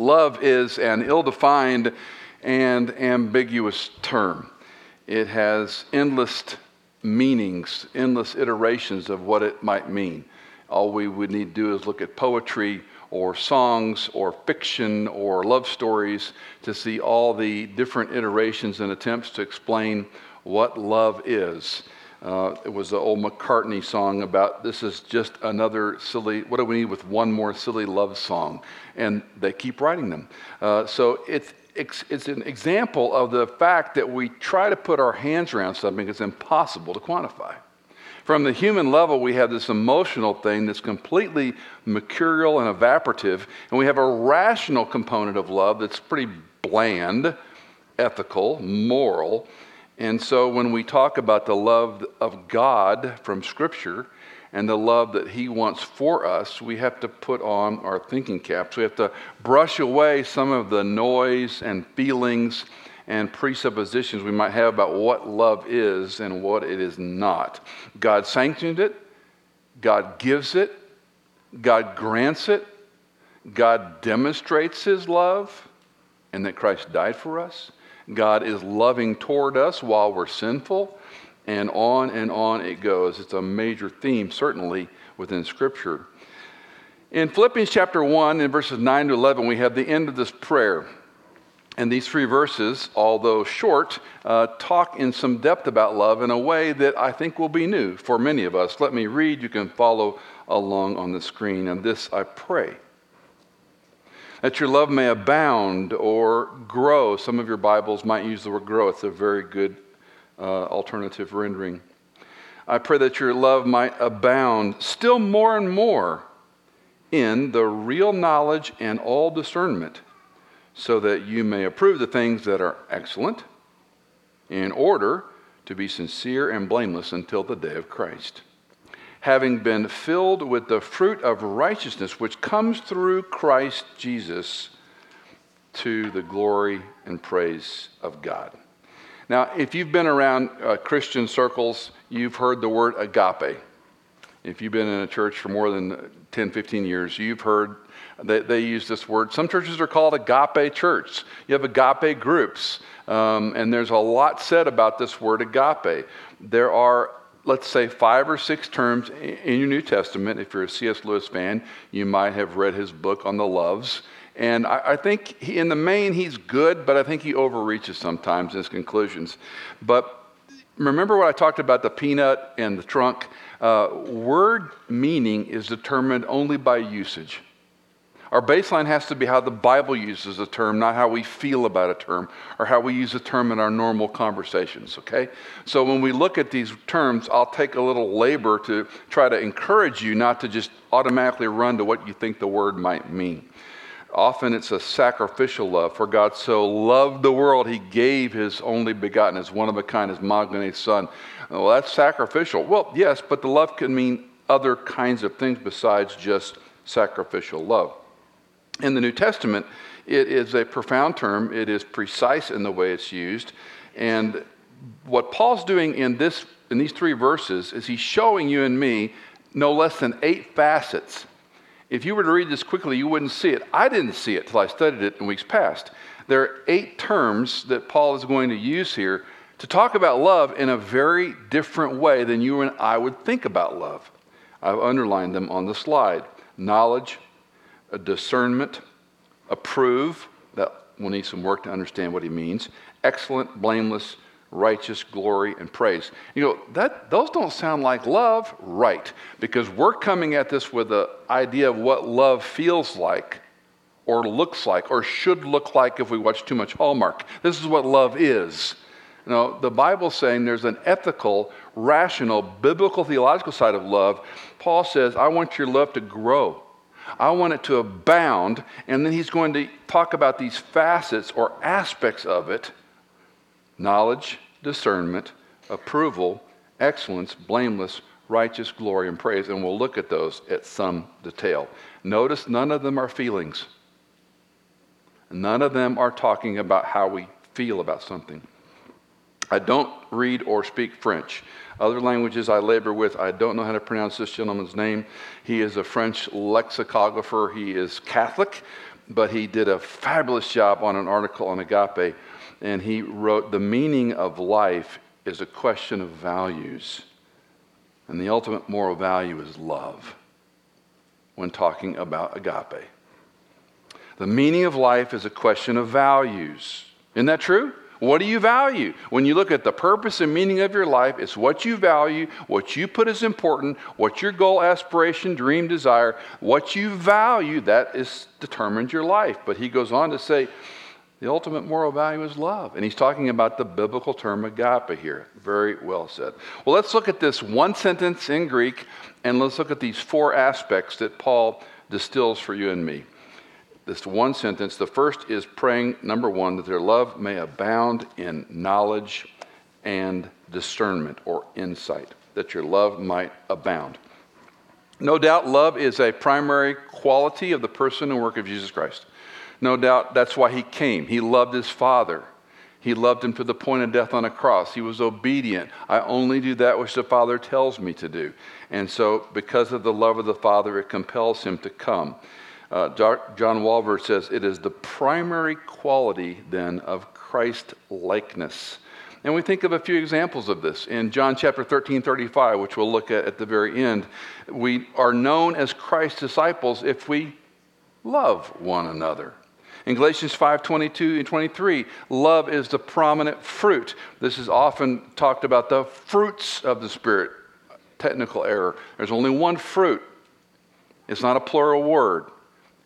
Love is an ill defined and ambiguous term. It has endless meanings, endless iterations of what it might mean. All we would need to do is look at poetry or songs or fiction or love stories to see all the different iterations and attempts to explain what love is. Uh, it was the old McCartney song about this is just another silly, what do we need with one more silly love song? And they keep writing them. Uh, so it's, it's an example of the fact that we try to put our hands around something that's impossible to quantify. From the human level, we have this emotional thing that's completely mercurial and evaporative, and we have a rational component of love that's pretty bland, ethical, moral, and so when we talk about the love of God from Scripture and the love that He wants for us, we have to put on our thinking caps. We have to brush away some of the noise and feelings and presuppositions we might have about what love is and what it is not. God sanctioned it, God gives it, God grants it, God demonstrates His love, and that Christ died for us. God is loving toward us while we're sinful, and on and on it goes. It's a major theme, certainly, within Scripture. In Philippians chapter 1, in verses 9 to 11, we have the end of this prayer. And these three verses, although short, uh, talk in some depth about love in a way that I think will be new for many of us. Let me read. You can follow along on the screen. And this I pray that your love may abound or grow. Some of your Bibles might use the word grow, it's a very good uh, alternative rendering. I pray that your love might abound still more and more in the real knowledge and all discernment, so that you may approve the things that are excellent, in order to be sincere and blameless until the day of Christ having been filled with the fruit of righteousness which comes through Christ Jesus to the glory and praise of God. Now, if you've been around uh, Christian circles, you've heard the word agape. If you've been in a church for more than 10, 15 years, you've heard that they use this word. Some churches are called agape church. You have agape groups, um, and there's a lot said about this word agape. There are let's say, five or six terms in your New Testament. If you're a C.S. Lewis fan, you might have read his book on the loves. And I, I think he, in the main, he's good, but I think he overreaches sometimes in his conclusions. But remember what I talked about the peanut and the trunk? Uh, word meaning is determined only by usage. Our baseline has to be how the Bible uses a term, not how we feel about a term or how we use a term in our normal conversations, okay? So when we look at these terms, I'll take a little labor to try to encourage you not to just automatically run to what you think the word might mean. Often it's a sacrificial love, for God so loved the world, he gave his only begotten, his one of a kind, his Magnate son. Well, that's sacrificial. Well, yes, but the love can mean other kinds of things besides just sacrificial love. In the New Testament, it is a profound term. It is precise in the way it's used. And what Paul's doing in, this, in these three verses is he's showing you and me no less than eight facets. If you were to read this quickly, you wouldn't see it. I didn't see it till I studied it in weeks past. There are eight terms that Paul is going to use here to talk about love in a very different way than you and I would think about love. I've underlined them on the slide knowledge, a discernment, approve, that we'll need some work to understand what he means, excellent, blameless, righteous, glory, and praise. You know, that, those don't sound like love, right? Because we're coming at this with the idea of what love feels like or looks like or should look like if we watch too much Hallmark. This is what love is. You know, the Bible's saying there's an ethical, rational, biblical, theological side of love. Paul says, I want your love to grow. I want it to abound. And then he's going to talk about these facets or aspects of it knowledge, discernment, approval, excellence, blameless, righteous, glory, and praise. And we'll look at those at some detail. Notice none of them are feelings, none of them are talking about how we feel about something. I don't read or speak French. Other languages I labor with, I don't know how to pronounce this gentleman's name. He is a French lexicographer. He is Catholic. but he did a fabulous job on an article on agape, and he wrote, The meaning of life is a question of values, and the ultimate moral value is love when talking about agape. The meaning of life is a question of values. Isn't that true? What do you value? When you look at the purpose and meaning of your life, it's what you value, what you put as important, what your goal, aspiration, dream, desire, what you value, that is determines your life. But he goes on to say, the ultimate moral value is love. And he's talking about the biblical term agape here. Very well said. Well, let's look at this one sentence in Greek and let's look at these four aspects that Paul distills for you and me this one sentence. The first is praying, number one, that their love may abound in knowledge and discernment or insight, that your love might abound. No doubt, love is a primary quality of the person and work of Jesus Christ. No doubt that's why he came. He loved his Father. He loved him to the point of death on a cross. He was obedient. I only do that which the Father tells me to do. And so, because of the love of the Father, it compels him to come. Uh, John Walvoord says it is the primary quality then of Christ likeness. And we think of a few examples of this. In John chapter 13, 35, which we'll look at at the very end, we are known as Christ's disciples if we love one another. In Galatians 5 22 and 23, love is the prominent fruit. This is often talked about the fruits of the Spirit. Technical error. There's only one fruit, it's not a plural word.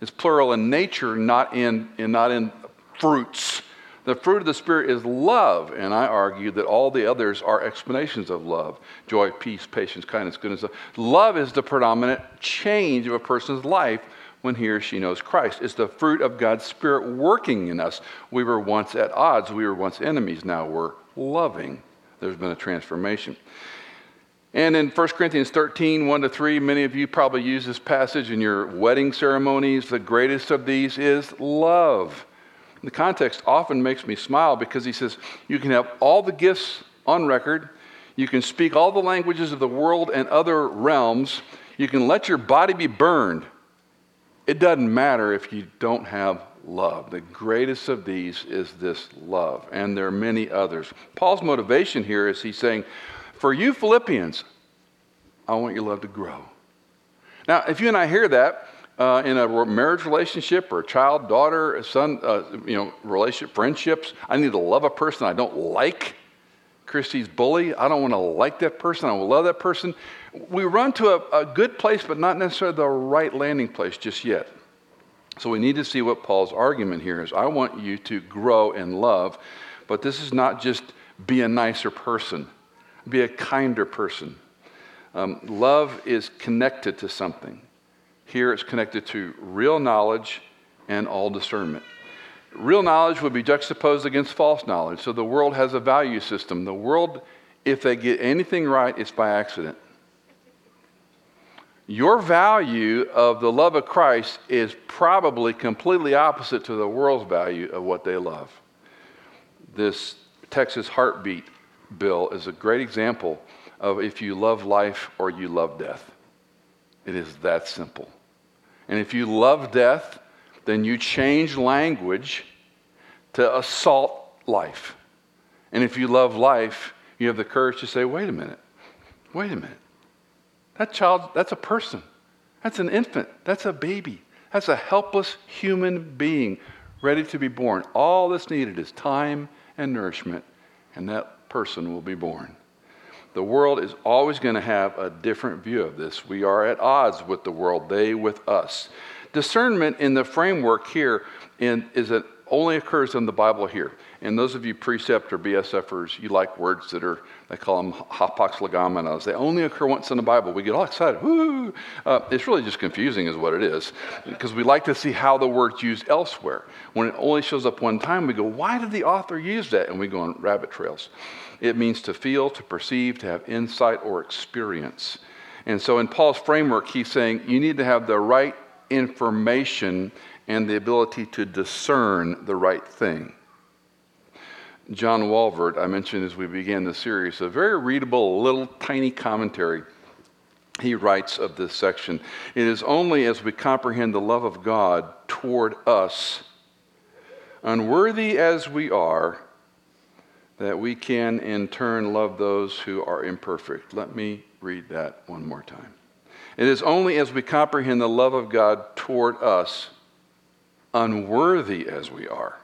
It's plural in nature, not in, in, not in fruits. The fruit of the Spirit is love, and I argue that all the others are explanations of love joy, peace, patience, kindness, goodness. Love is the predominant change of a person's life when he or she knows Christ. It's the fruit of God's Spirit working in us. We were once at odds, we were once enemies, now we're loving. There's been a transformation. And in 1 Corinthians 13, 1 to 3, many of you probably use this passage in your wedding ceremonies. The greatest of these is love. The context often makes me smile because he says, You can have all the gifts on record, you can speak all the languages of the world and other realms, you can let your body be burned. It doesn't matter if you don't have love. The greatest of these is this love, and there are many others. Paul's motivation here is he's saying, for you Philippians, I want your love to grow. Now, if you and I hear that uh, in a marriage relationship or a child, daughter, son, uh, you know, relationship, friendships, I need to love a person I don't like. Christie's bully, I don't want to like that person, I will love that person. We run to a, a good place, but not necessarily the right landing place just yet. So we need to see what Paul's argument here is. I want you to grow in love, but this is not just be a nicer person be a kinder person. Um, love is connected to something. Here it's connected to real knowledge and all discernment. Real knowledge would be juxtaposed against false knowledge. So the world has a value system. The world, if they get anything right, it's by accident. Your value of the love of Christ is probably completely opposite to the world's value of what they love. This Texas heartbeat bill is a great example of if you love life or you love death. It is that simple. And if you love death, then you change language to assault life. And if you love life, you have the courage to say, wait a minute, wait a minute. That child, that's a person. That's an infant. That's a baby. That's a helpless human being ready to be born. All that's needed is time and nourishment. And that person will be born. The world is always going to have a different view of this. We are at odds with the world, they with us. Discernment in the framework here in, is only occurs in the Bible here. And those of you precept or BSFers, you like words that are, they call them hapax legomenos. They only occur once in the Bible. We get all excited. Woo! Uh, it's really just confusing, is what it is, because we like to see how the word's used elsewhere. When it only shows up one time, we go, why did the author use that? And we go on rabbit trails. It means to feel, to perceive, to have insight or experience. And so in Paul's framework, he's saying you need to have the right information and the ability to discern the right thing. John Walvoord, I mentioned as we began the series, a very readable, little tiny commentary he writes of this section It is only as we comprehend the love of God toward us, unworthy as we are, that we can in turn love those who are imperfect. Let me read that one more time. It is only as we comprehend the love of God toward us, unworthy as we are,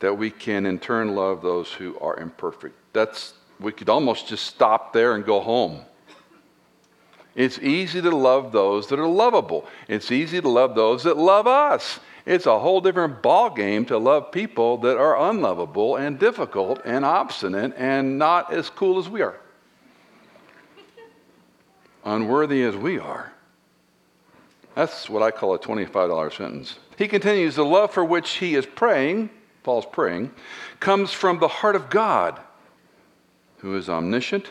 that we can in turn love those who are imperfect. That's we could almost just stop there and go home. It's easy to love those that are lovable. It's easy to love those that love us. It's a whole different ball game to love people that are unlovable and difficult and obstinate and not as cool as we are. Unworthy as we are. That's what I call a $25 sentence. He continues the love for which he is praying, Paul's praying, comes from the heart of God who is omniscient,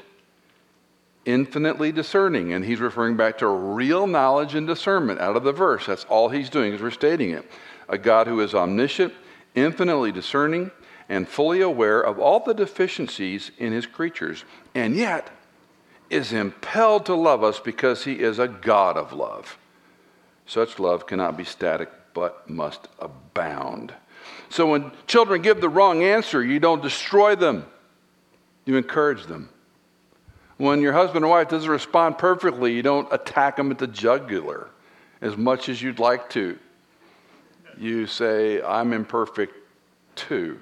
infinitely discerning. And he's referring back to real knowledge and discernment out of the verse. That's all he's doing is restating it. A God who is omniscient, infinitely discerning, and fully aware of all the deficiencies in his creatures, and yet is impelled to love us because he is a God of love. Such love cannot be static but must abound. So when children give the wrong answer, you don't destroy them. You encourage them. When your husband or wife doesn't respond perfectly, you don't attack them at the jugular as much as you'd like to. You say, I'm imperfect too,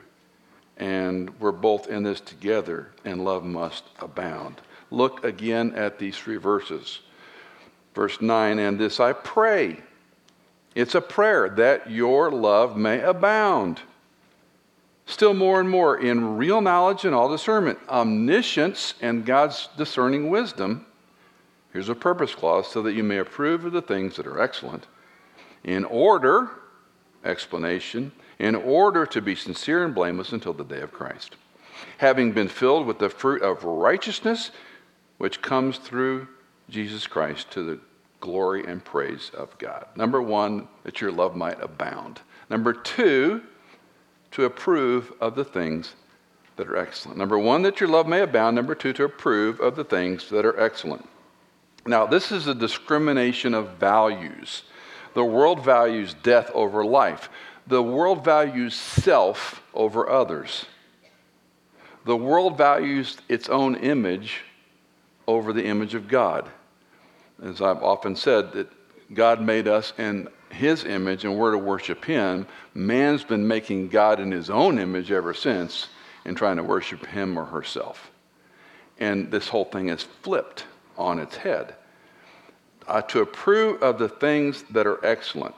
and we're both in this together, and love must abound. Look again at these three verses. Verse 9, and this I pray. It's a prayer that your love may abound still more and more in real knowledge and all discernment, omniscience and God's discerning wisdom. Here's a purpose clause so that you may approve of the things that are excellent. In order, explanation, in order to be sincere and blameless until the day of Christ, having been filled with the fruit of righteousness which comes through Jesus Christ to the glory and praise of God. Number one, that your love might abound. Number two, to approve of the things that are excellent. Number one, that your love may abound. Number two, to approve of the things that are excellent. Now, this is a discrimination of values. The world values death over life, the world values self over others. The world values its own image over the image of God. As I've often said, that God made us in his image and we're to worship him. Man's been making God in his own image ever since and trying to worship him or herself. And this whole thing is flipped on its head. Uh, to approve of the things that are excellent.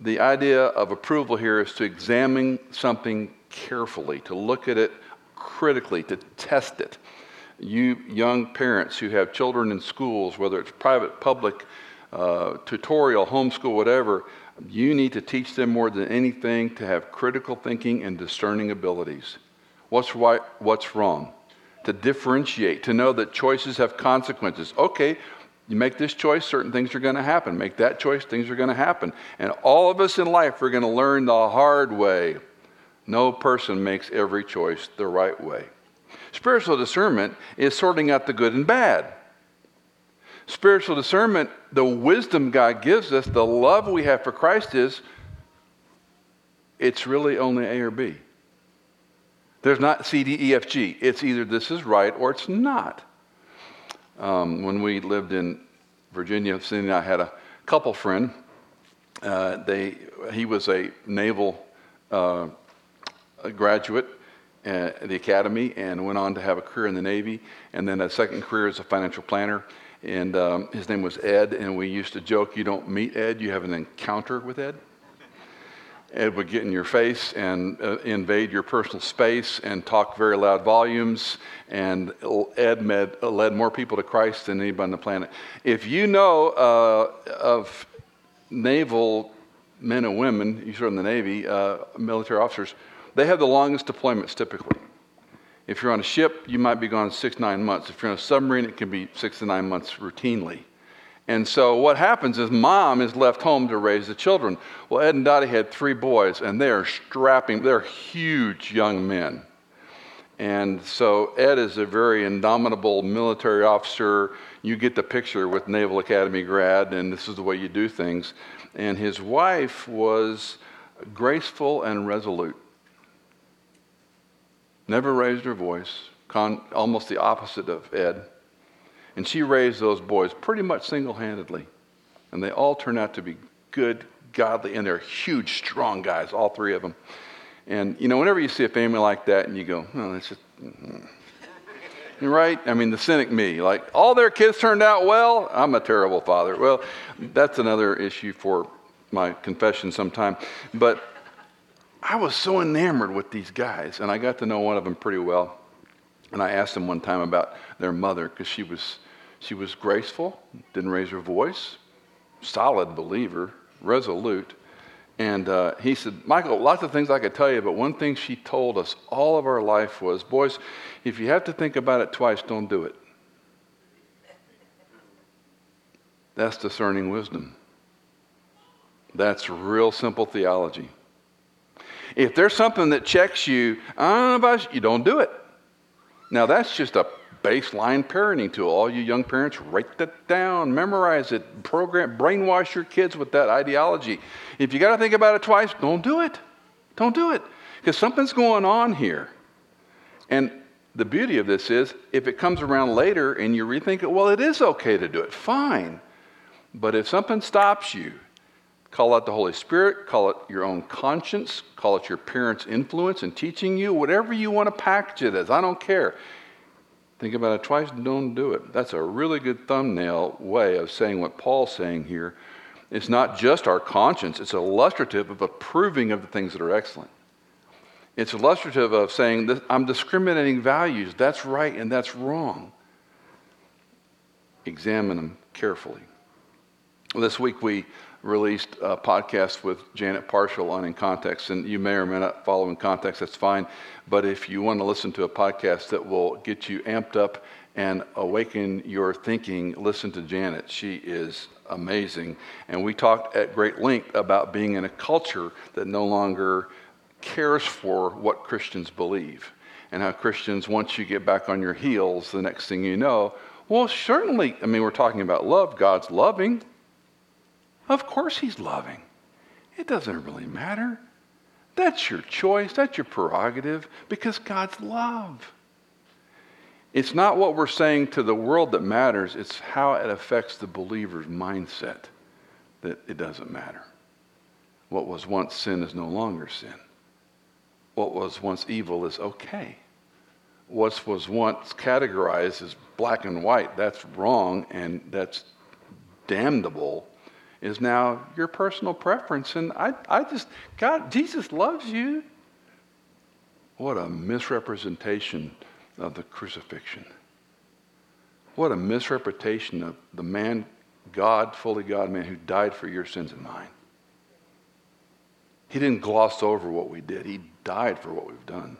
The idea of approval here is to examine something carefully, to look at it critically, to test it. You young parents who have children in schools, whether it's private, public, uh, tutorial, homeschool, whatever, you need to teach them more than anything to have critical thinking and discerning abilities. What's right, what's wrong? To differentiate, to know that choices have consequences. Okay, you make this choice, certain things are going to happen. Make that choice, things are going to happen. And all of us in life are going to learn the hard way. No person makes every choice the right way. Spiritual discernment is sorting out the good and bad. Spiritual discernment, the wisdom God gives us, the love we have for Christ is it's really only A or B. There's not C, D, E, F, G. It's either this is right or it's not. Um, when we lived in Virginia, Cindy and I had a couple friend. Uh, they, he was a naval uh, graduate at the academy and went on to have a career in the Navy, and then a second career as a financial planner and um, his name was Ed, and we used to joke, you don't meet Ed, you have an encounter with Ed. Ed would get in your face and uh, invade your personal space and talk very loud volumes. And Ed med, led more people to Christ than anybody on the planet. If you know uh, of naval men and women, you serve in the Navy, uh, military officers, they have the longest deployments typically. If you're on a ship, you might be gone six, nine months. If you're on a submarine, it can be six to nine months routinely. And so what happens is mom is left home to raise the children. Well, Ed and Dottie had three boys, and they are strapping, they're huge young men. And so Ed is a very indomitable military officer. You get the picture with Naval Academy grad, and this is the way you do things. And his wife was graceful and resolute. Never raised her voice, con- almost the opposite of Ed. And she raised those boys pretty much single handedly. And they all turned out to be good, godly, and they're huge, strong guys, all three of them. And, you know, whenever you see a family like that and you go, oh, that's just, mm-hmm. right? I mean, the cynic me, like, all their kids turned out well, I'm a terrible father. Well, that's another issue for my confession sometime. But I was so enamored with these guys, and I got to know one of them pretty well. And I asked him one time about their mother because she was, she was graceful, didn't raise her voice, solid believer, resolute. And uh, he said, Michael, lots of things I could tell you, but one thing she told us all of our life was, boys, if you have to think about it twice, don't do it. That's discerning wisdom. That's real simple theology. If there's something that checks you, uh, about you, don't do it. Now, that's just a baseline parenting tool. All you young parents, write that down, memorize it, program, brainwash your kids with that ideology. If you got to think about it twice, don't do it. Don't do it. Because something's going on here. And the beauty of this is, if it comes around later and you rethink it, well, it is okay to do it. Fine. But if something stops you, Call out the Holy Spirit, call it your own conscience, call it your parents' influence in teaching you, whatever you want to package it as. I don't care. Think about it twice, don't do it. That's a really good thumbnail way of saying what Paul's saying here. It's not just our conscience, it's illustrative of approving of the things that are excellent. It's illustrative of saying, I'm discriminating values. That's right and that's wrong. Examine them carefully. This week we released a podcast with Janet Parshall on In Context, and you may or may not follow In Context, that's fine. But if you want to listen to a podcast that will get you amped up and awaken your thinking, listen to Janet. She is amazing. And we talked at great length about being in a culture that no longer cares for what Christians believe and how Christians, once you get back on your heels, the next thing you know, well, certainly, I mean, we're talking about love. God's loving. Of course, He's loving. It doesn't really matter. That's your choice, that's your prerogative, because God's love. It's not what we're saying to the world that matters, it's how it affects the believer's mindset that it doesn't matter. What was once sin is no longer sin. What was once evil is okay. What was once categorized as black and white, that's wrong and that's damnable is now your personal preference. And I, I just, God, Jesus loves you. What a misrepresentation of the crucifixion. What a misrepresentation of the man, God, fully God man, who died for your sins and mine. He didn't gloss over what we did, He died for what we've done.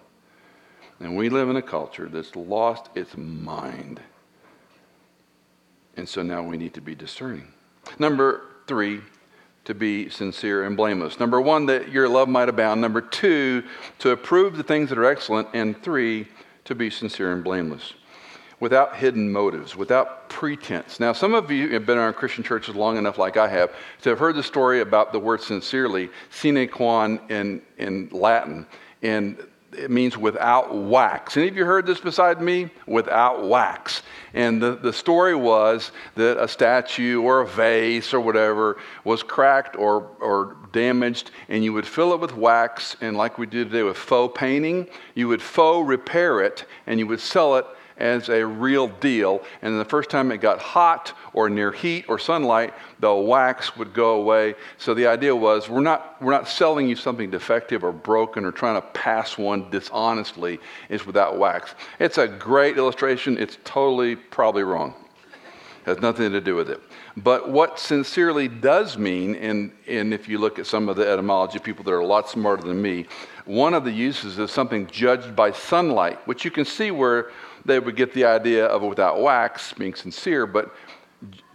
And we live in a culture that's lost its mind. And so now we need to be discerning. Number three, to be sincere and blameless. Number one, that your love might abound. Number two, to approve the things that are excellent. And three, to be sincere and blameless. Without hidden motives, without pretense. Now, some of you have been in our Christian churches long enough, like I have, to have heard the story about the word sincerely, sine qua in, in Latin. And it means without wax. Any of you heard this beside me? Without wax. And the, the story was that a statue or a vase or whatever was cracked or, or damaged, and you would fill it with wax, and like we do today with faux painting, you would faux repair it, and you would sell it as a real deal. And the first time it got hot or near heat or sunlight, the wax would go away. So the idea was we're not, we're not selling you something defective or broken or trying to pass one dishonestly. It's without wax. It's a great illustration. It's totally probably wrong. Has nothing to do with it. But what sincerely does mean, and, and if you look at some of the etymology, people that are a lot smarter than me, one of the uses is something judged by sunlight, which you can see where they would get the idea of without wax, being sincere, but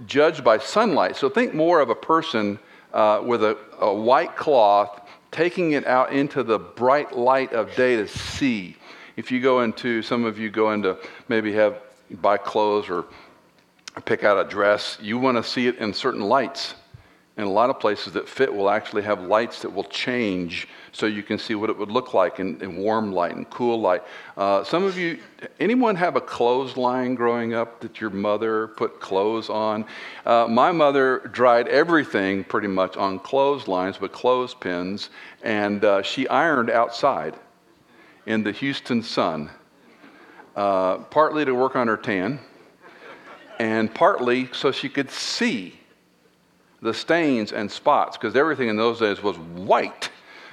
judged by sunlight. So think more of a person uh, with a, a white cloth taking it out into the bright light of day to see. If you go into, some of you go into maybe have buy clothes or pick out a dress, you want to see it in certain lights. And a lot of places that fit will actually have lights that will change so you can see what it would look like in, in warm light and cool light. Uh, some of you, anyone have a clothesline growing up that your mother put clothes on? Uh, my mother dried everything pretty much on clotheslines, but clothespins, and uh, she ironed outside in the Houston sun, uh, partly to work on her tan, and partly so she could see the stains and spots, because everything in those days was white.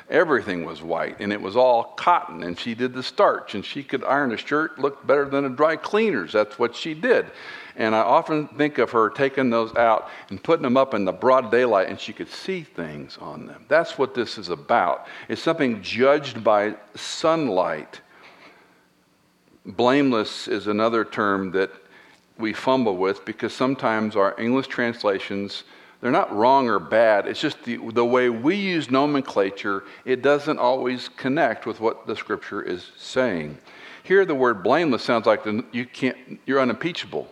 Everything was white, and it was all cotton, and she did the starch, and she could iron a shirt, looked better than a dry cleaner's. That's what she did. And I often think of her taking those out and putting them up in the broad daylight, and she could see things on them. That's what this is about. It's something judged by sunlight. Blameless is another term that we fumble with because sometimes our English translations they're not wrong or bad. It's just the, the way we use nomenclature, it doesn't always connect with what the scripture is saying. Here, the word blameless sounds like the, you can't, you're unimpeachable.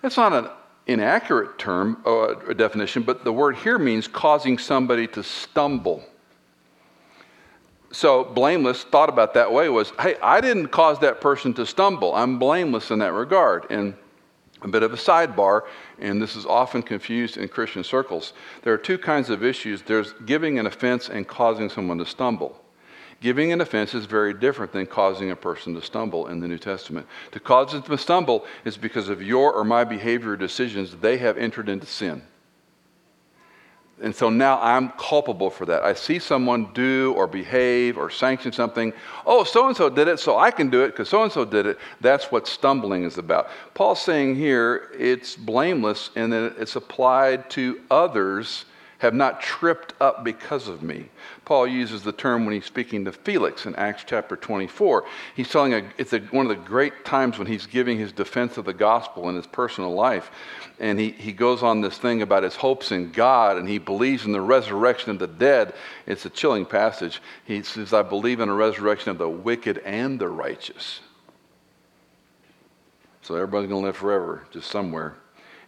That's not an inaccurate term or uh, definition, but the word here means causing somebody to stumble. So, blameless, thought about that way, was hey, I didn't cause that person to stumble. I'm blameless in that regard. And a bit of a sidebar, and this is often confused in Christian circles. There are two kinds of issues there's giving an offense and causing someone to stumble. Giving an offense is very different than causing a person to stumble in the New Testament. To cause them to stumble is because of your or my behavior or decisions, they have entered into sin. And so now I'm culpable for that. I see someone do or behave or sanction something. Oh, so and so did it, so I can do it because so and so did it. That's what stumbling is about. Paul's saying here it's blameless and that it's applied to others have not tripped up because of me. Paul uses the term when he's speaking to Felix in Acts chapter 24. He's telling a, it's a, one of the great times when he's giving his defense of the gospel in his personal life. And he, he goes on this thing about his hopes in God and he believes in the resurrection of the dead. It's a chilling passage. He says, I believe in a resurrection of the wicked and the righteous. So everybody's going to live forever, just somewhere.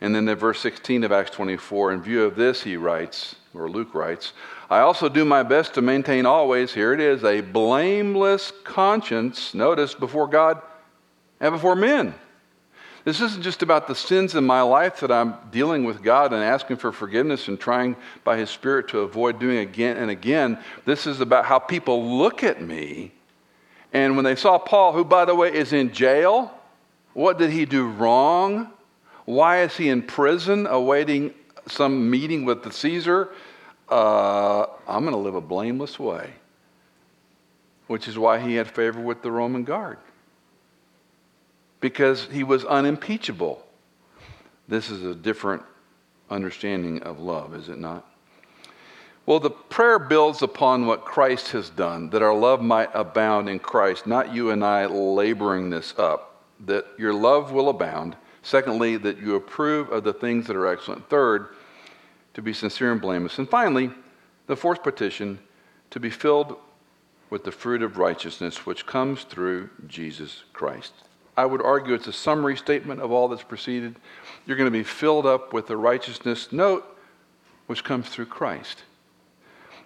And then in verse 16 of Acts 24, in view of this, he writes, or Luke writes, I also do my best to maintain always, here it is, a blameless conscience, notice, before God and before men. This isn't just about the sins in my life that I'm dealing with God and asking for forgiveness and trying by His Spirit to avoid doing again and again. This is about how people look at me. And when they saw Paul, who, by the way, is in jail, what did he do wrong? Why is he in prison awaiting some meeting with the Caesar? Uh, I'm going to live a blameless way, which is why he had favor with the Roman guard because he was unimpeachable. This is a different understanding of love, is it not? Well, the prayer builds upon what Christ has done, that our love might abound in Christ, not you and I laboring this up, that your love will abound Secondly, that you approve of the things that are excellent. Third, to be sincere and blameless. And finally, the fourth petition, to be filled with the fruit of righteousness which comes through Jesus Christ. I would argue it's a summary statement of all that's preceded. You're going to be filled up with the righteousness, note, which comes through Christ.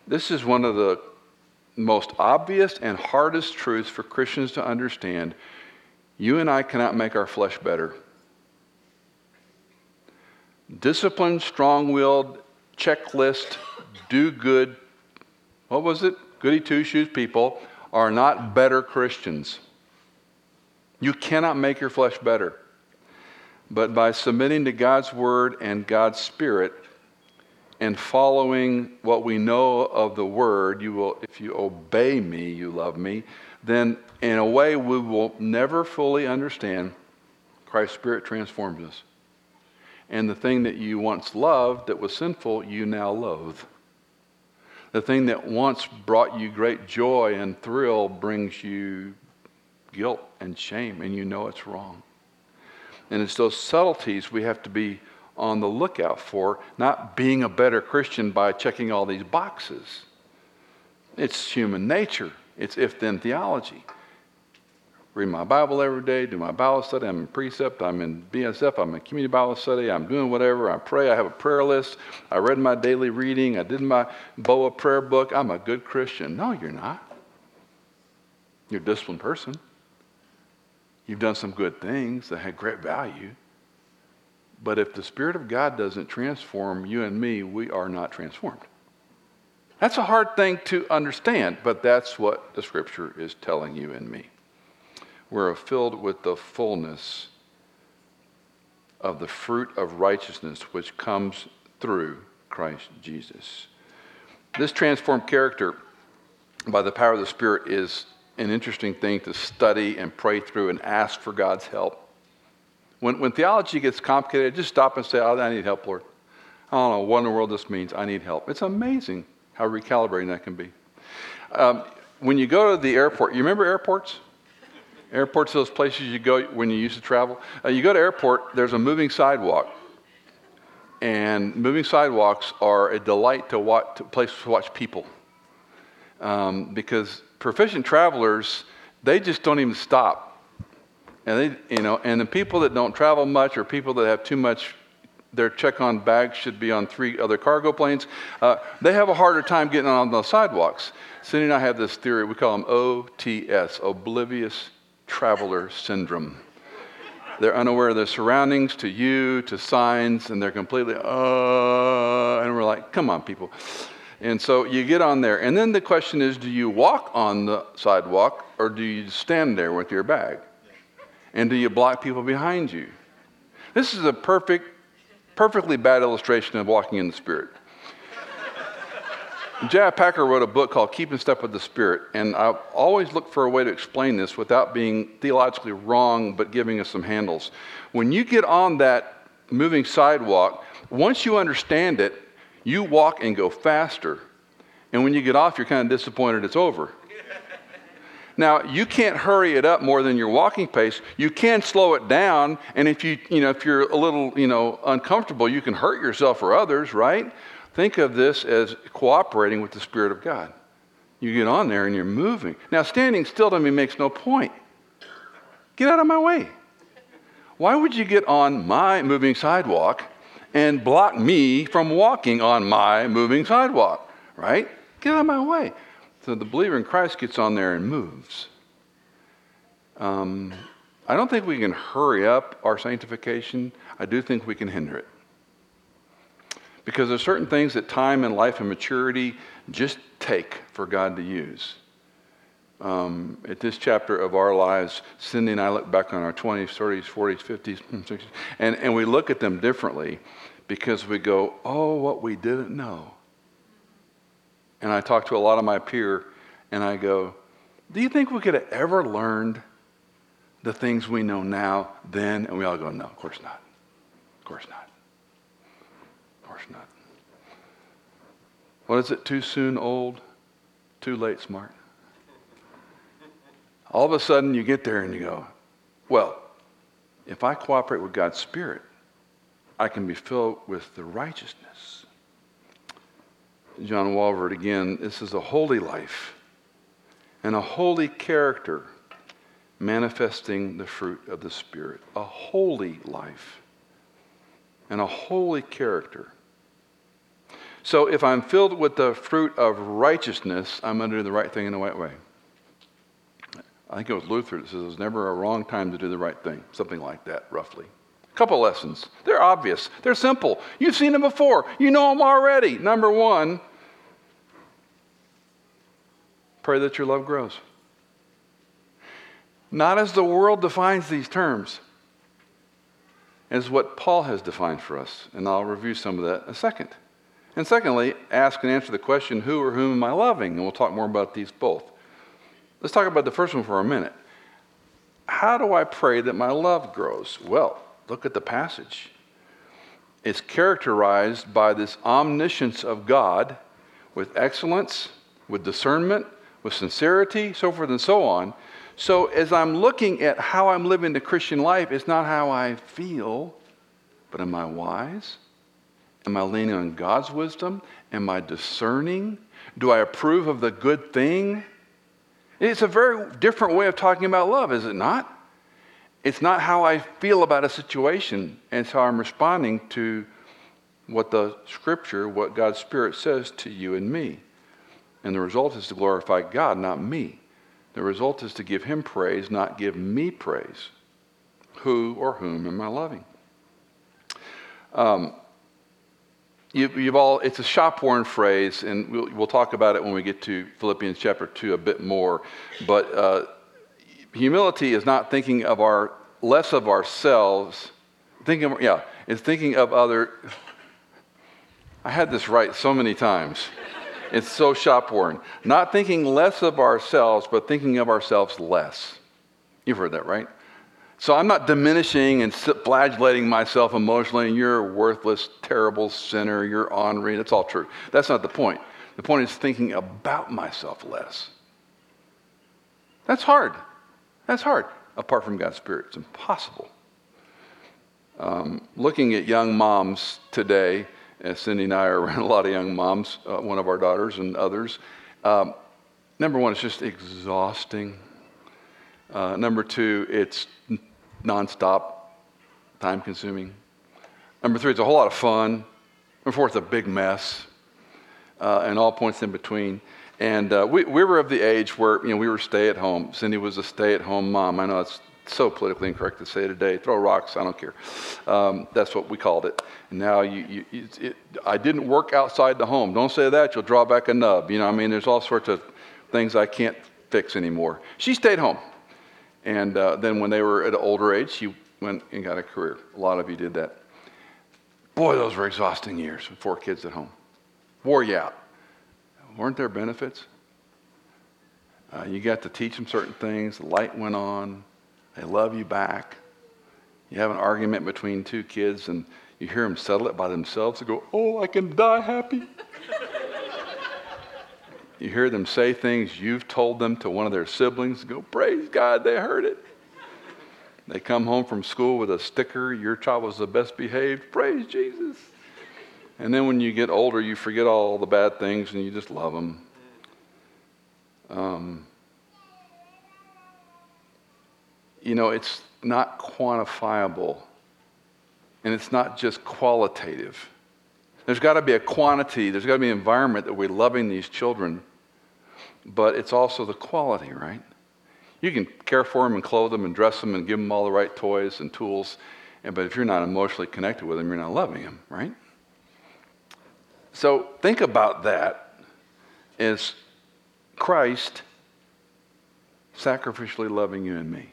This is one of the most obvious and hardest truths for Christians to understand. You and I cannot make our flesh better disciplined, strong willed, checklist, do good, what was it? Goody two shoes people are not better Christians. You cannot make your flesh better. But by submitting to God's word and God's spirit and following what we know of the word, you will, if you obey me, you love me, then in a way we will never fully understand Christ's spirit transforms us. And the thing that you once loved that was sinful, you now loathe. The thing that once brought you great joy and thrill brings you guilt and shame, and you know it's wrong. And it's those subtleties we have to be on the lookout for, not being a better Christian by checking all these boxes. It's human nature, it's if then theology. Read my Bible every day, do my Bible study. I'm in precept, I'm in BSF, I'm in community Bible study, I'm doing whatever. I pray, I have a prayer list. I read my daily reading, I did my BOA prayer book. I'm a good Christian. No, you're not. You're a disciplined person. You've done some good things that had great value. But if the Spirit of God doesn't transform you and me, we are not transformed. That's a hard thing to understand, but that's what the Scripture is telling you and me. We're filled with the fullness of the fruit of righteousness which comes through Christ Jesus. This transformed character by the power of the Spirit is an interesting thing to study and pray through and ask for God's help. When, when theology gets complicated, just stop and say, oh, I need help, Lord. I don't know what in the world this means. I need help. It's amazing how recalibrating that can be. Um, when you go to the airport, you remember airports? Airports, are those places you go when you used to travel. Uh, you go to airport, there's a moving sidewalk. And moving sidewalks are a delight to watch, to place to watch people. Um, because proficient travelers, they just don't even stop. And they, you know, and the people that don't travel much or people that have too much, their check-on bags should be on three other cargo planes. Uh, they have a harder time getting on the sidewalks. Cindy and I have this theory. We call them OTS, oblivious traveler syndrome. They're unaware of their surroundings, to you, to signs, and they're completely, uh, and we're like, come on, people. And so you get on there. And then the question is do you walk on the sidewalk or do you stand there with your bag? And do you block people behind you? This is a perfect, perfectly bad illustration of walking in the Spirit. J.I. Packer wrote a book called Keep in Step with the Spirit, and I always look for a way to explain this without being theologically wrong, but giving us some handles. When you get on that moving sidewalk, once you understand it, you walk and go faster. And when you get off, you're kind of disappointed it's over. Now, you can't hurry it up more than your walking pace. You can slow it down, and if you, you know, if you're a little, you know, uncomfortable, you can hurt yourself or others, right? Think of this as cooperating with the Spirit of God. You get on there and you're moving. Now, standing still to me makes no point. Get out of my way. Why would you get on my moving sidewalk and block me from walking on my moving sidewalk, right? Get out of my way. So the believer in Christ gets on there and moves. Um, I don't think we can hurry up our sanctification. I do think we can hinder it. Because there's certain things that time and life and maturity just take for God to use. Um, at this chapter of our lives, Cindy and I look back on our 20s, 30s, 40s, 50s, 60s, and, and we look at them differently because we go, oh, what we didn't know. And I talk to a lot of my peer, and I go, do you think we could have ever learned the things we know now then? And we all go, no, of course not. Of course not. Of course not. What is it? Too soon old, too late smart. All of a sudden, you get there and you go, well, if I cooperate with God's Spirit, I can be filled with the righteousness. John Walvoord again, this is a holy life and a holy character manifesting the fruit of the Spirit. A holy life and a holy character. So if I'm filled with the fruit of righteousness, I'm going to do the right thing in the right way. I think it was Luther that says there's never a wrong time to do the right thing, something like that, roughly. Couple lessons. They're obvious, they're simple. You've seen them before, you know them already. Number one, pray that your love grows. Not as the world defines these terms, as what Paul has defined for us. And I'll review some of that in a second. And secondly, ask and answer the question, who or whom am I loving? And we'll talk more about these both. Let's talk about the first one for a minute. How do I pray that my love grows? Well, Look at the passage. It's characterized by this omniscience of God with excellence, with discernment, with sincerity, so forth and so on. So, as I'm looking at how I'm living the Christian life, it's not how I feel, but am I wise? Am I leaning on God's wisdom? Am I discerning? Do I approve of the good thing? It's a very different way of talking about love, is it not? It's not how I feel about a situation, it's how I'm responding to what the scripture, what God's Spirit says to you and me. And the result is to glorify God, not me. The result is to give Him praise, not give me praise. Who or whom am I loving? Um, you, have all, it's a shop worn phrase, and we'll, we'll, talk about it when we get to Philippians chapter 2 a bit more. But uh, humility is not thinking of our, less of ourselves, thinking, of, yeah, it's thinking of other. I had this right so many times. It's so shop worn. Not thinking less of ourselves, but thinking of ourselves less. You've heard that, right? So I'm not diminishing and flagellating myself emotionally, and you're a worthless, terrible sinner, you're ornery. That's all true. That's not the point. The point is thinking about myself less. That's hard. That's hard. Apart from God's Spirit, it's impossible. Um, looking at young moms today, as Cindy and I are around a lot of young moms, uh, one of our daughters and others. Um, number one, it's just exhausting. Uh, number two, it's nonstop, time consuming. Number three, it's a whole lot of fun. Number four, it's a big mess, uh, and all points in between. And uh, we, we were of the age where you know we were stay at home. Cindy was a stay at home mom. I know it's so politically incorrect to say today. Throw rocks, I don't care. Um, that's what we called it. And now you, you it, I didn't work outside the home. Don't say that, you'll draw back a nub. You know, I mean, there's all sorts of things I can't fix anymore. She stayed home. And uh, then when they were at an older age, she went and got a career. A lot of you did that. Boy, those were exhausting years with four kids at home. Wore you out. Weren't there benefits? Uh, you got to teach them certain things. The light went on. They love you back. You have an argument between two kids and you hear them settle it by themselves and go, Oh, I can die happy. you hear them say things you've told them to one of their siblings go, Praise God, they heard it. They come home from school with a sticker, Your child was the best behaved. Praise Jesus. And then when you get older, you forget all the bad things and you just love them. Um, you know, it's not quantifiable and it's not just qualitative. There's got to be a quantity, there's got to be an environment that we're loving these children, but it's also the quality, right? You can care for them and clothe them and dress them and give them all the right toys and tools, but if you're not emotionally connected with them, you're not loving them, right? So think about that as Christ sacrificially loving you and me.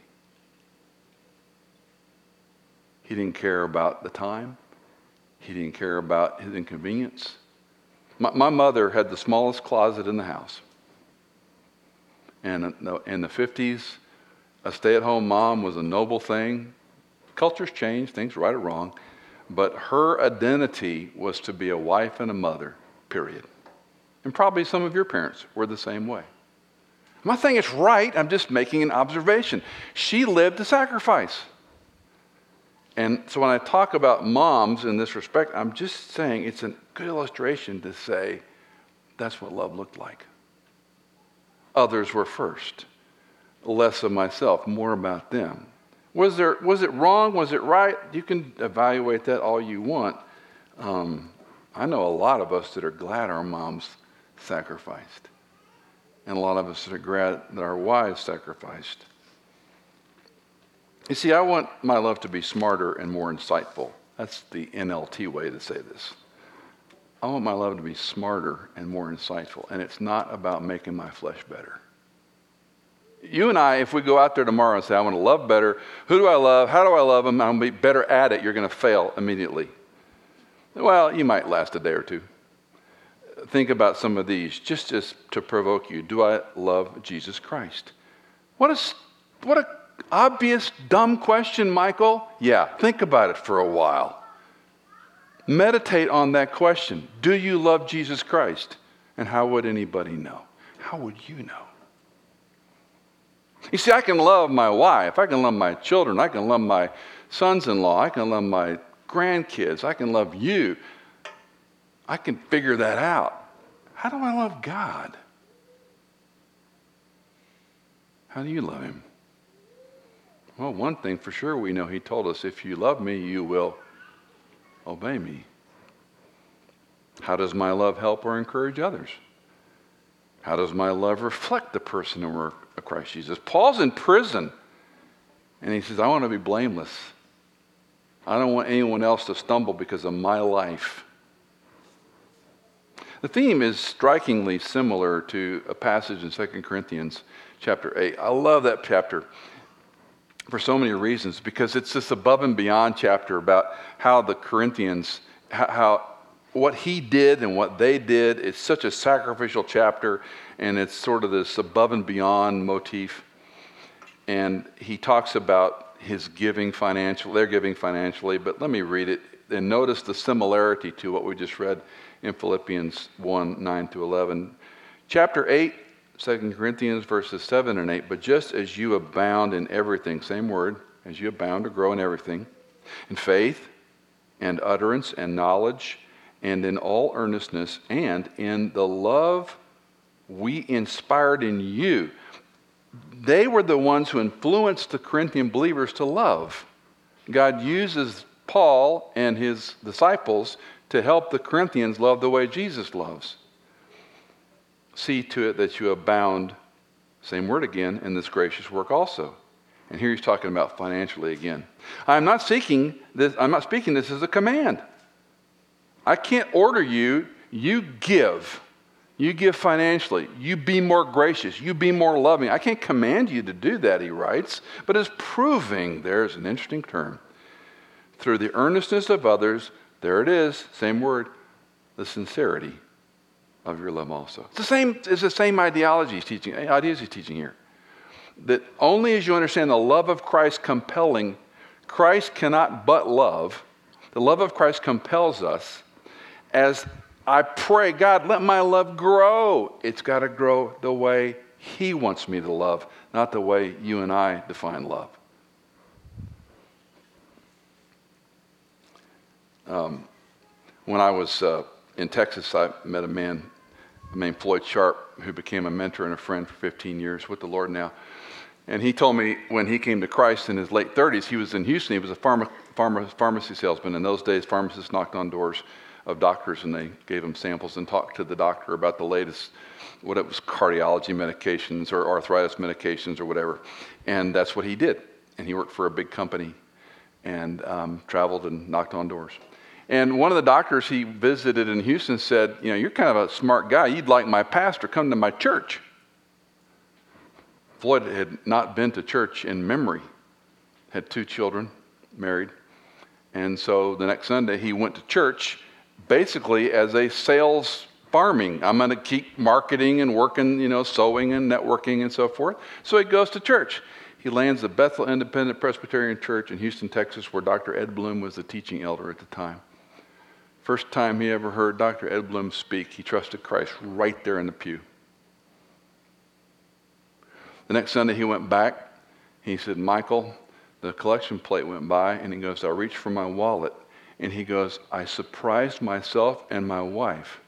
He didn't care about the time. He didn't care about his inconvenience. My, my mother had the smallest closet in the house. And uh, in the 50s, a stay at home mom was a noble thing. Cultures change, things right or wrong. But her identity was to be a wife and a mother, period. And probably some of your parents were the same way. I'm not saying it's right, I'm just making an observation. She lived to sacrifice. And so when I talk about moms in this respect, I'm just saying it's a good illustration to say that's what love looked like. Others were first, less of myself, more about them. Was, there, was it wrong? Was it right? You can evaluate that all you want. Um, I know a lot of us that are glad our moms sacrificed, and a lot of us that are glad that our wives sacrificed. You see, I want my love to be smarter and more insightful. That's the NLT way to say this. I want my love to be smarter and more insightful, and it's not about making my flesh better. You and I, if we go out there tomorrow and say, I want to love better, who do I love? How do I love them? To be better at it, you're going to fail immediately. Well, you might last a day or two. Think about some of these, just as to provoke you. Do I love Jesus Christ? What, is, what a obvious, dumb question, Michael? Yeah, think about it for a while. Meditate on that question. Do you love Jesus Christ? And how would anybody know? How would you know? You see, I can love my wife, I can love my children, I can love my sons in law, I can love my grandkids, I can love you. I can figure that out. How do I love God? How do you love him? Well, one thing for sure we know he told us if you love me, you will obey me. How does my love help or encourage others? How does my love reflect the person and work of Christ Jesus? Paul's in prison, and he says, I want to be blameless. I don't want anyone else to stumble because of my life. The theme is strikingly similar to a passage in 2 Corinthians chapter 8. I love that chapter for so many reasons because it's this above and beyond chapter about how the Corinthians, how, what he did and what they did. It's such a sacrificial chapter, and it's sort of this above and beyond motif. And he talks about his giving financially, they're giving financially, but let me read it and notice the similarity to what we just read in Philippians 1 9 to 11. Chapter 8 2 Corinthians verses 7 and 8. But just as you abound in everything, same word, as you abound or grow in everything, in faith and utterance and knowledge, and in all earnestness, and in the love we inspired in you. They were the ones who influenced the Corinthian believers to love. God uses Paul and his disciples to help the Corinthians love the way Jesus loves see to it that you abound, same word again, in this gracious work also. And here he's talking about financially again. I'm not seeking this, I'm not speaking this as a command. I can't order you, you give. You give financially. You be more gracious. You be more loving. I can't command you to do that, he writes, but it's proving, there's an interesting term, through the earnestness of others, there it is, same word, the sincerity of your love also. It's the same, it's the same ideology he's teaching, ideas he's teaching here. That only as you understand the love of Christ compelling, Christ cannot but love. The love of Christ compels us as I pray, God, let my love grow. It's got to grow the way He wants me to love, not the way you and I define love. Um, when I was uh, in Texas, I met a man named Floyd Sharp, who became a mentor and a friend for 15 years with the Lord now. And he told me when he came to Christ in his late 30s, he was in Houston. He was a pharma, pharma, pharmacy salesman. In those days, pharmacists knocked on doors of doctors and they gave them samples and talked to the doctor about the latest, what it was, cardiology medications or arthritis medications or whatever. And that's what he did. And he worked for a big company and um, traveled and knocked on doors. And one of the doctors he visited in Houston said, You know, you're kind of a smart guy. You'd like my pastor, come to my church. Floyd had not been to church in memory, had two children, married. And so the next Sunday he went to church basically as a sales farming. I'm going to keep marketing and working, you know, sowing and networking and so forth. So he goes to church. He lands at Bethel Independent Presbyterian Church in Houston, Texas, where Dr. Ed Bloom was the teaching elder at the time. First time he ever heard Dr. Ed Bloom speak, he trusted Christ right there in the pew. The next Sunday he went back. He said, Michael, the collection plate went by, and he goes, I reached for my wallet. And he goes, I surprised myself and my wife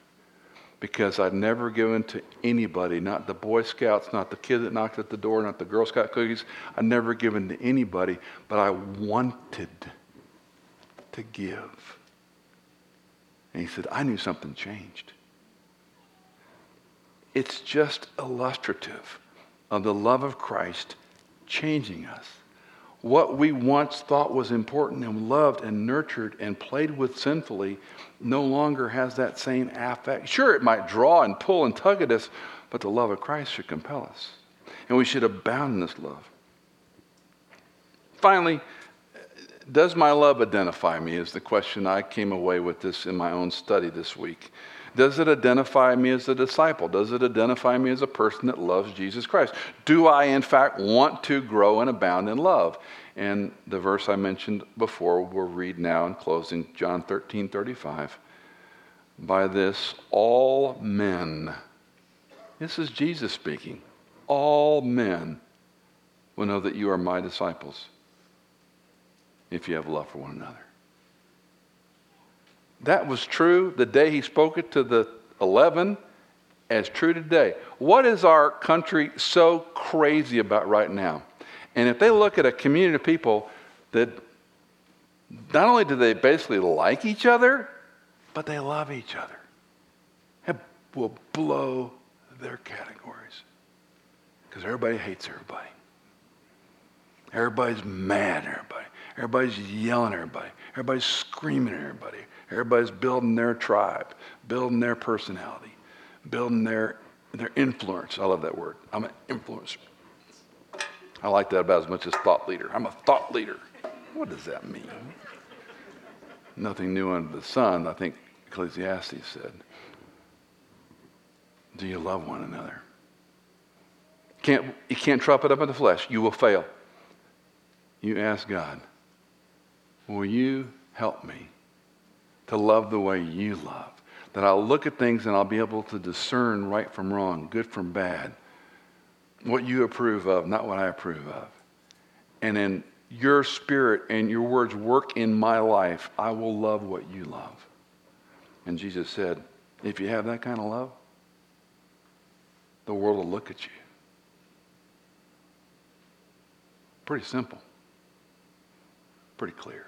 because I'd never given to anybody, not the Boy Scouts, not the kid that knocked at the door, not the Girl Scout cookies. I'd never given to anybody, but I wanted to give. And he said, I knew something changed. It's just illustrative of the love of Christ changing us. What we once thought was important and loved and nurtured and played with sinfully no longer has that same affect. Sure, it might draw and pull and tug at us, but the love of Christ should compel us. And we should abound in this love. Finally, does my love identify me? Is the question I came away with this in my own study this week. Does it identify me as a disciple? Does it identify me as a person that loves Jesus Christ? Do I, in fact, want to grow and abound in love? And the verse I mentioned before, we'll read now in closing John 13 35. By this, all men, this is Jesus speaking, all men will know that you are my disciples if you have love for one another. That was true the day he spoke it to the 11 as true today. What is our country so crazy about right now? And if they look at a community of people that not only do they basically like each other, but they love each other, it will blow their categories. Because everybody hates everybody. Everybody's mad at everybody. Everybody's yelling at everybody. Everybody's screaming at everybody. Everybody's building their tribe, building their personality, building their, their influence. I love that word. I'm an influencer. I like that about as much as thought leader. I'm a thought leader. What does that mean? Nothing new under the sun, I think Ecclesiastes said. Do you love one another? Can't, you can't trump it up in the flesh. You will fail. You ask God, will you help me to love the way you love? That I'll look at things and I'll be able to discern right from wrong, good from bad, what you approve of, not what I approve of. And in your spirit and your words work in my life, I will love what you love. And Jesus said, if you have that kind of love, the world will look at you. Pretty simple, pretty clear.